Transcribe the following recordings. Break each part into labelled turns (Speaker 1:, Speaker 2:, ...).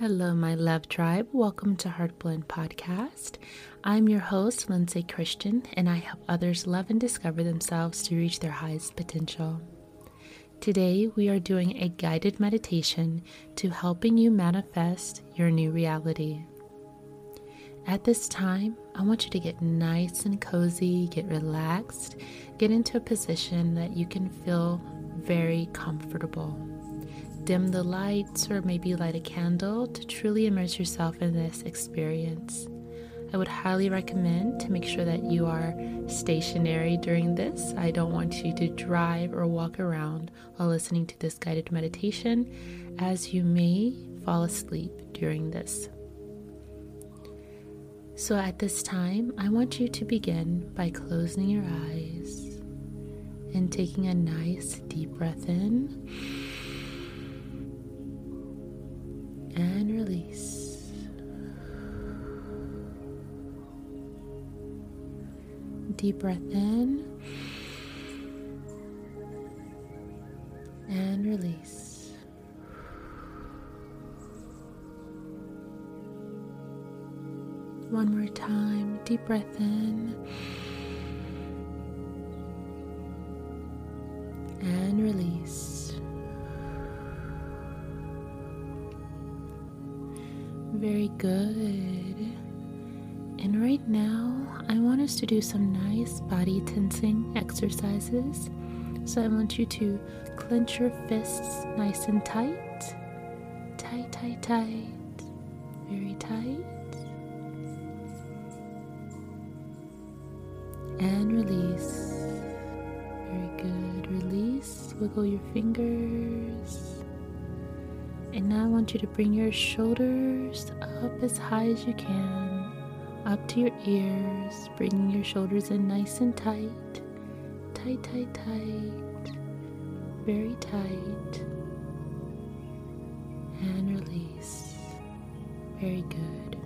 Speaker 1: Hello, my love tribe. Welcome to Heartblend Podcast. I'm your host, Lindsay Christian, and I help others love and discover themselves to reach their highest potential. Today, we are doing a guided meditation to helping you manifest your new reality. At this time, I want you to get nice and cozy, get relaxed, get into a position that you can feel very comfortable dim the lights or maybe light a candle to truly immerse yourself in this experience. I would highly recommend to make sure that you are stationary during this. I don't want you to drive or walk around while listening to this guided meditation, as you may fall asleep during this. So, at this time, I want you to begin by closing your eyes and taking a nice deep breath in and release. Deep breath in and release. One more time, deep breath in to do some nice body tensing exercises. So I want you to clench your fists nice and tight. Tight, tight, tight. Very tight. And release. Very good. Release. Wiggle your fingers. And now I want you to bring your shoulders up as high as you can, up to your ears, bringing your shoulders in nice and tight. Tight, tight, tight. Very tight. And release. Very good.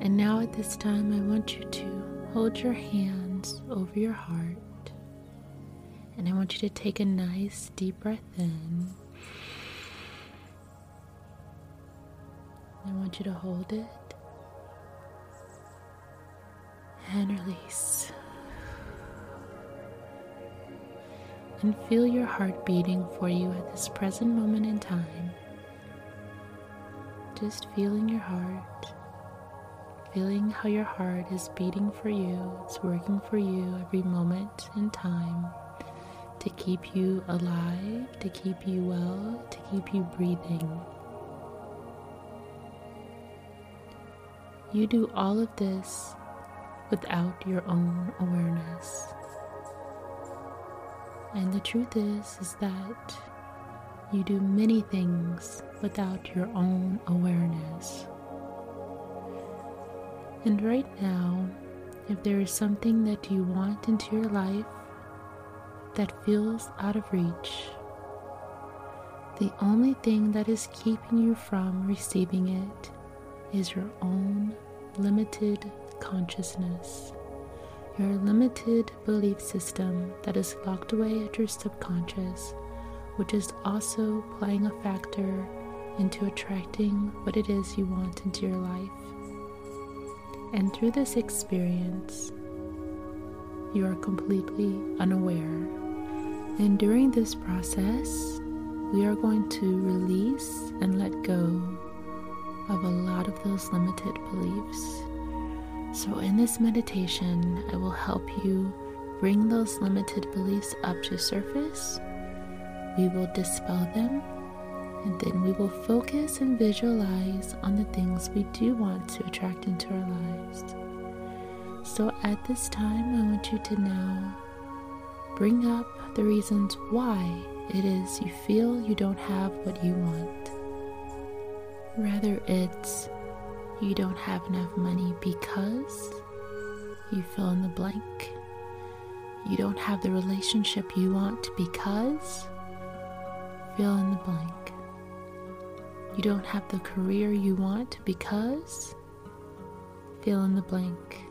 Speaker 1: And now at this time, I want you to hold your hands over your heart and I want you to take a nice deep breath in. I want you to hold it and release. And feel your heart beating for you at this present moment in time. Just feeling your heart, feeling how your heart is beating for you, it's working for you every moment in time to keep you alive, to keep you well, to keep you breathing. You do all of this without your own awareness. And the truth is is that you do many things without your own awareness. And right now, if there is something that you want into your life that feels out of reach. The only thing that is keeping you from receiving it is your own limited consciousness, your limited belief system that is locked away at your subconscious, which is also playing a factor into attracting what it is you want into your life. And through this experience, you are completely unaware. And during this process, we are going to release and let go of a lot of those limited beliefs. So, in this meditation, I will help you bring those limited beliefs up to surface. We will dispel them, and then we will focus and visualize on the things we do want to attract into our lives. So at this time, I want you to now bring up the reasons why it is you feel you don't have what you want. Rather, it's you don't have enough money because you fill in the blank. You don't have the relationship you want because fill in the blank. You don't have the career you want because fill in the blank.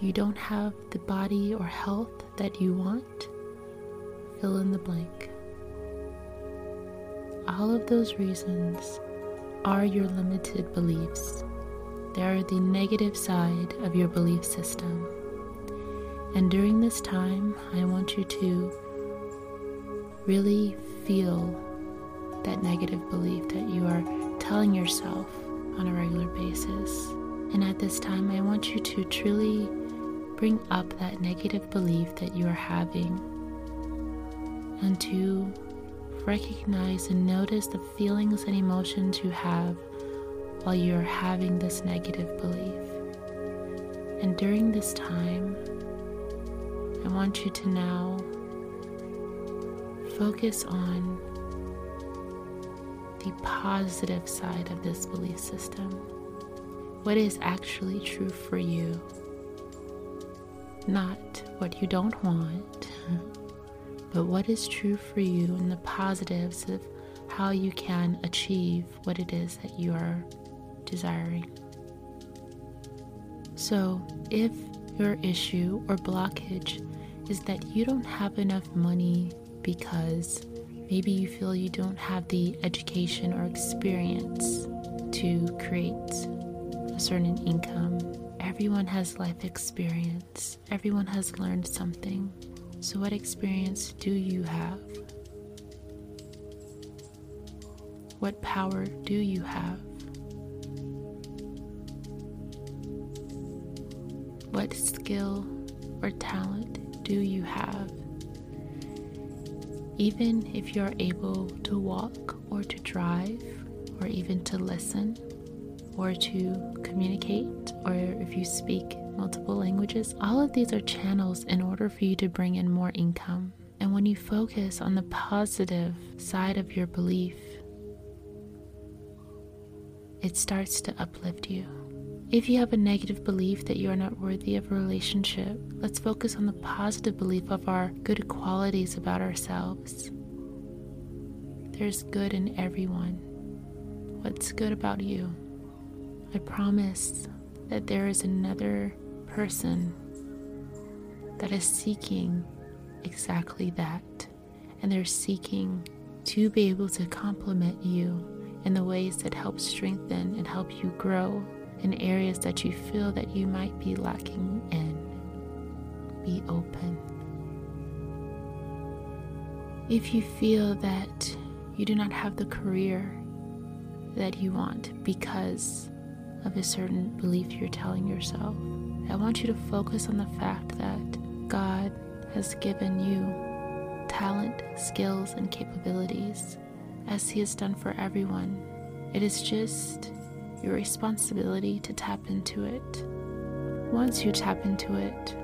Speaker 1: You don't have the body or health that you want fill in the blank. All of those reasons are your limited beliefs. They are the negative side of your belief system. And during this time, I want you to really feel that negative belief that you are telling yourself on a regular basis. And at this time, I want you to truly bring up that negative belief that you are having and to recognize and notice the feelings and emotions you have while you're having this negative belief. And during this time, I want you to now focus on the positive side of this belief system. What is actually true for you, not what you don't want, but what is true for you and the positives of how you can achieve what it is that you are desiring. So, if your issue or blockage is that you don't have enough money because maybe you feel you don't have the education or experience to create a certain income, everyone has life experience, everyone has learned something. So, what experience do you have? What power do you have? What skill or talent do you have? Even if you're able to walk or to drive or even to listen or to communicate or if you speak multiple languages, all of these are channels in order for you to bring in more income. And when you focus on the positive side of your belief, it starts to uplift you. If you have a negative belief that you are not worthy of a relationship, let's focus on the positive belief of our good qualities about ourselves. There's good in everyone. What's good about you? I promise that there is another person that is seeking exactly that, and they're seeking to be able to complement you in the ways that help strengthen and help you grow in areas that you feel that you might be lacking in. Be open. If you feel that you do not have the career that you want because of a certain belief you're telling yourself, I want you to focus on the fact that God has given you talent, skills, and capabilities as He has done for everyone. It is just your responsibility to tap into it. Once you tap into it,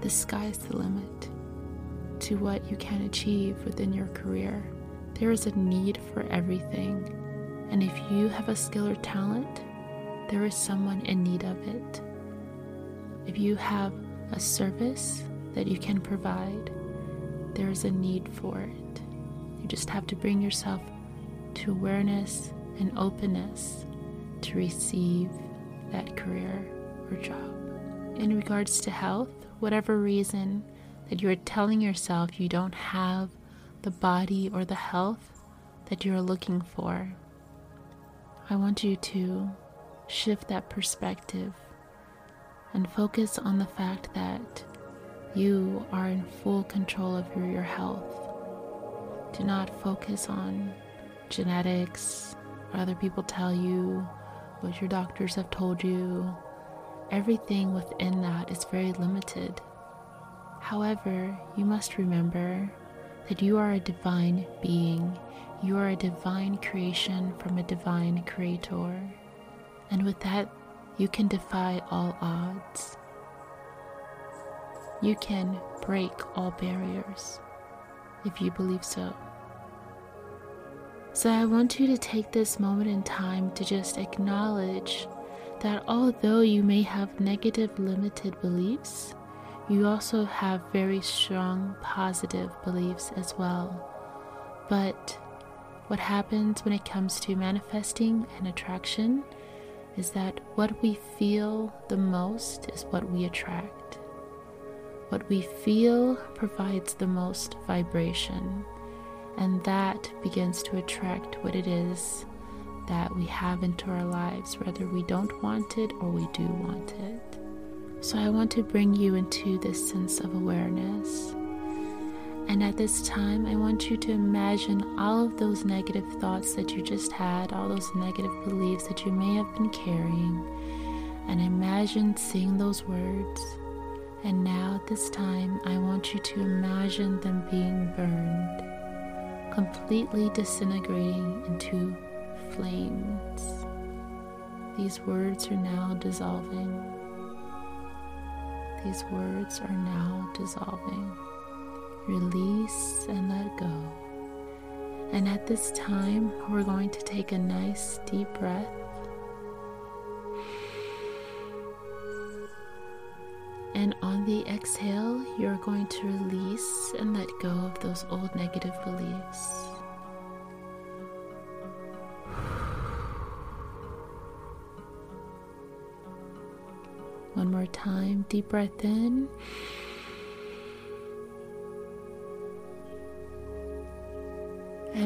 Speaker 1: the sky's the limit to what you can achieve within your career. There is a need for everything, and if you have a skill or talent, there is someone in need of it. If you have a service that you can provide, there is a need for it. You just have to bring yourself to awareness and openness to receive that career or job. In regards to health, whatever reason that you are telling yourself you don't have the body or the health that you're looking for, I want you to shift that perspective and focus on the fact that you are in full control of your health. Do not focus on genetics, what other people tell you, what your doctors have told you. Everything within that is very limited. However, you must remember that you are a divine being. You are a divine creation from a divine creator. And with that, you can defy all odds. You can break all barriers. if you believe so. So I want you to take this moment in time to just acknowledge that although you may have negative limited beliefs, you also have very strong positive beliefs as well. But what happens when it comes to manifesting and attraction is that what we feel the most is what we attract. What we feel provides the most vibration, and that begins to attract what it is that we have into our lives, whether we don't want it or we do want it. So, I want to bring you into this sense of awareness. And at this time, I want you to imagine all of those negative thoughts that you just had, all those negative beliefs that you may have been carrying, and imagine seeing those words. And now, at this time, I want you to imagine them being burned, completely disintegrating into flames. These words are now dissolving. These words are now dissolving. Release and let go. And at this time, we're going to take a nice deep breath. And on the exhale, you're going to release and let go of those old negative beliefs. One more time, deep breath in.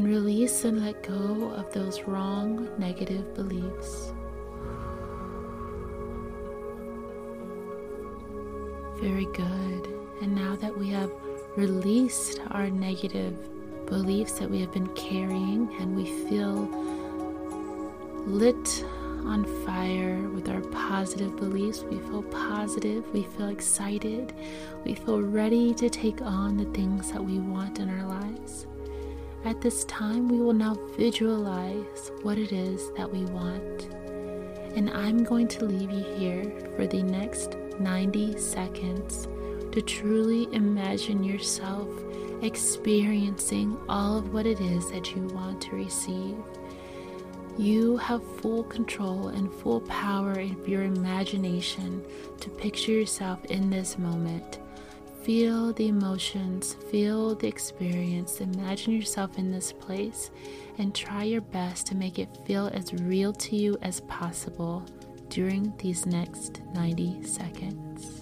Speaker 1: And release and let go of those wrong negative beliefs. Very good. And now that we have released our negative beliefs that we have been carrying and we feel lit on fire with our positive beliefs. We feel positive, we feel excited, we feel ready to take on the things that we want in our lives. At this time, we will now visualize what it is that we want. And I'm going to leave you here for the next 90 seconds to truly imagine yourself experiencing all of what it is that you want to receive. You have full control and full power of your imagination to picture yourself in this moment. Feel the emotions, feel the experience, imagine yourself in this place, and try your best to make it feel as real to you as possible during these next 90 seconds.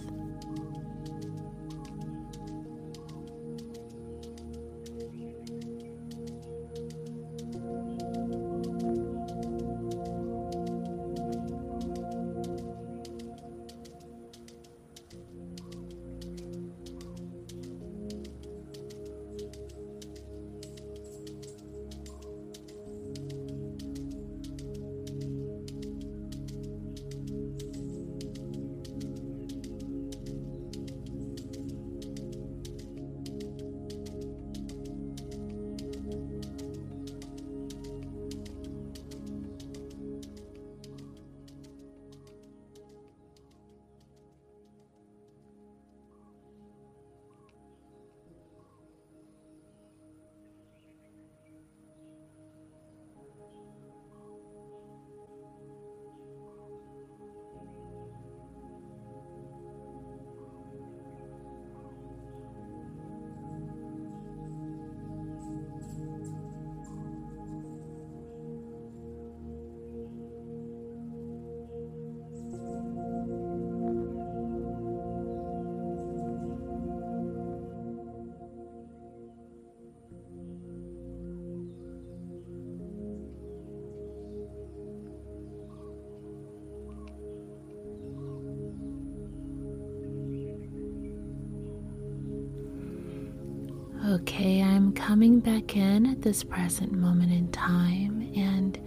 Speaker 1: Okay, I'm coming back in at this present moment in time, and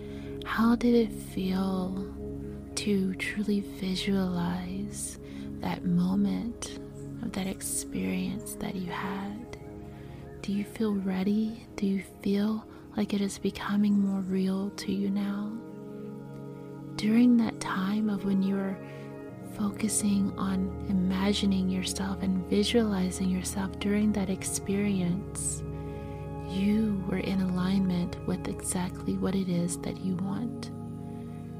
Speaker 1: how did it feel to truly visualize that moment of that experience that you had? Do you feel ready? Do you feel like it is becoming more real to you now? During that time of when you're focusing on imagining yourself and visualizing yourself during that experience, you were in alignment with exactly what it is that you want.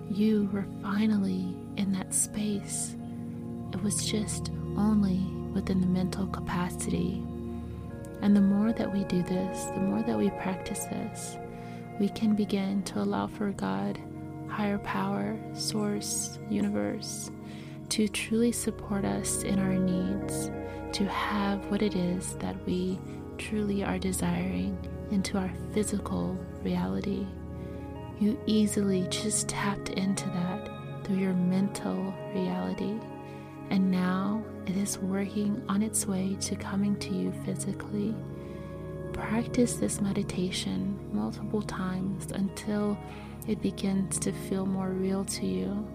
Speaker 1: You were finally in that space. It was just only within the mental capacity. And the more that we do this, the more that we practice this, we can begin to allow for God, higher power, source, universe, to truly support us in our needs, to have what it is that we truly are desiring into our physical reality. You easily just tapped into that through your mental reality. And now it is working on its way to coming to you physically. Practice this meditation multiple times until it begins to feel more real to you.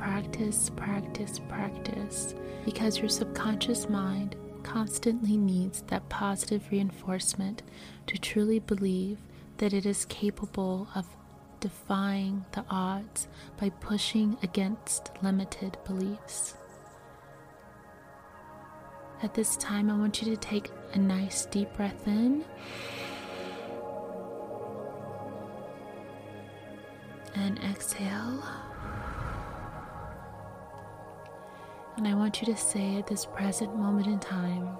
Speaker 1: Practice, practice, practice, because your subconscious mind constantly needs that positive reinforcement to truly believe that it is capable of defying the odds by pushing against limited beliefs. At this time, I want you to take a nice deep breath in. And exhale. And I want you to say at this present moment in time,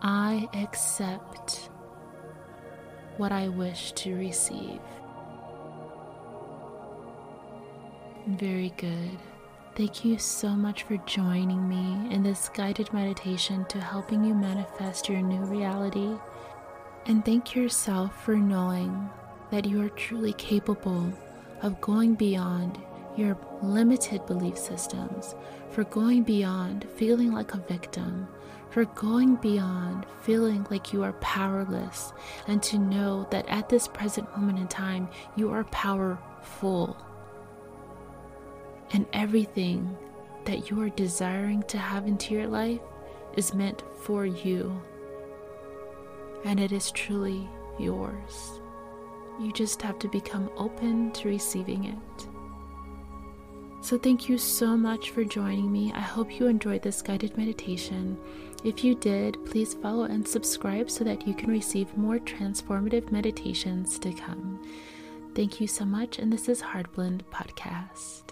Speaker 1: I accept what I wish to receive. Very good. Thank you so much for joining me in this guided meditation to helping you manifest your new reality. And thank yourself for knowing that you are truly capable of going beyond your limited belief systems, for going beyond feeling like a victim, for going beyond feeling like you are powerless, and to know that at this present moment in time, you are powerful and everything that you are desiring to have into your life is meant for you. And it is truly yours. You just have to become open to receiving it. So, thank you so much for joining me. I hope you enjoyed this guided meditation. If you did, please follow and subscribe so that you can receive more transformative meditations to come. Thank you so much, and this is Heart Blend Podcast.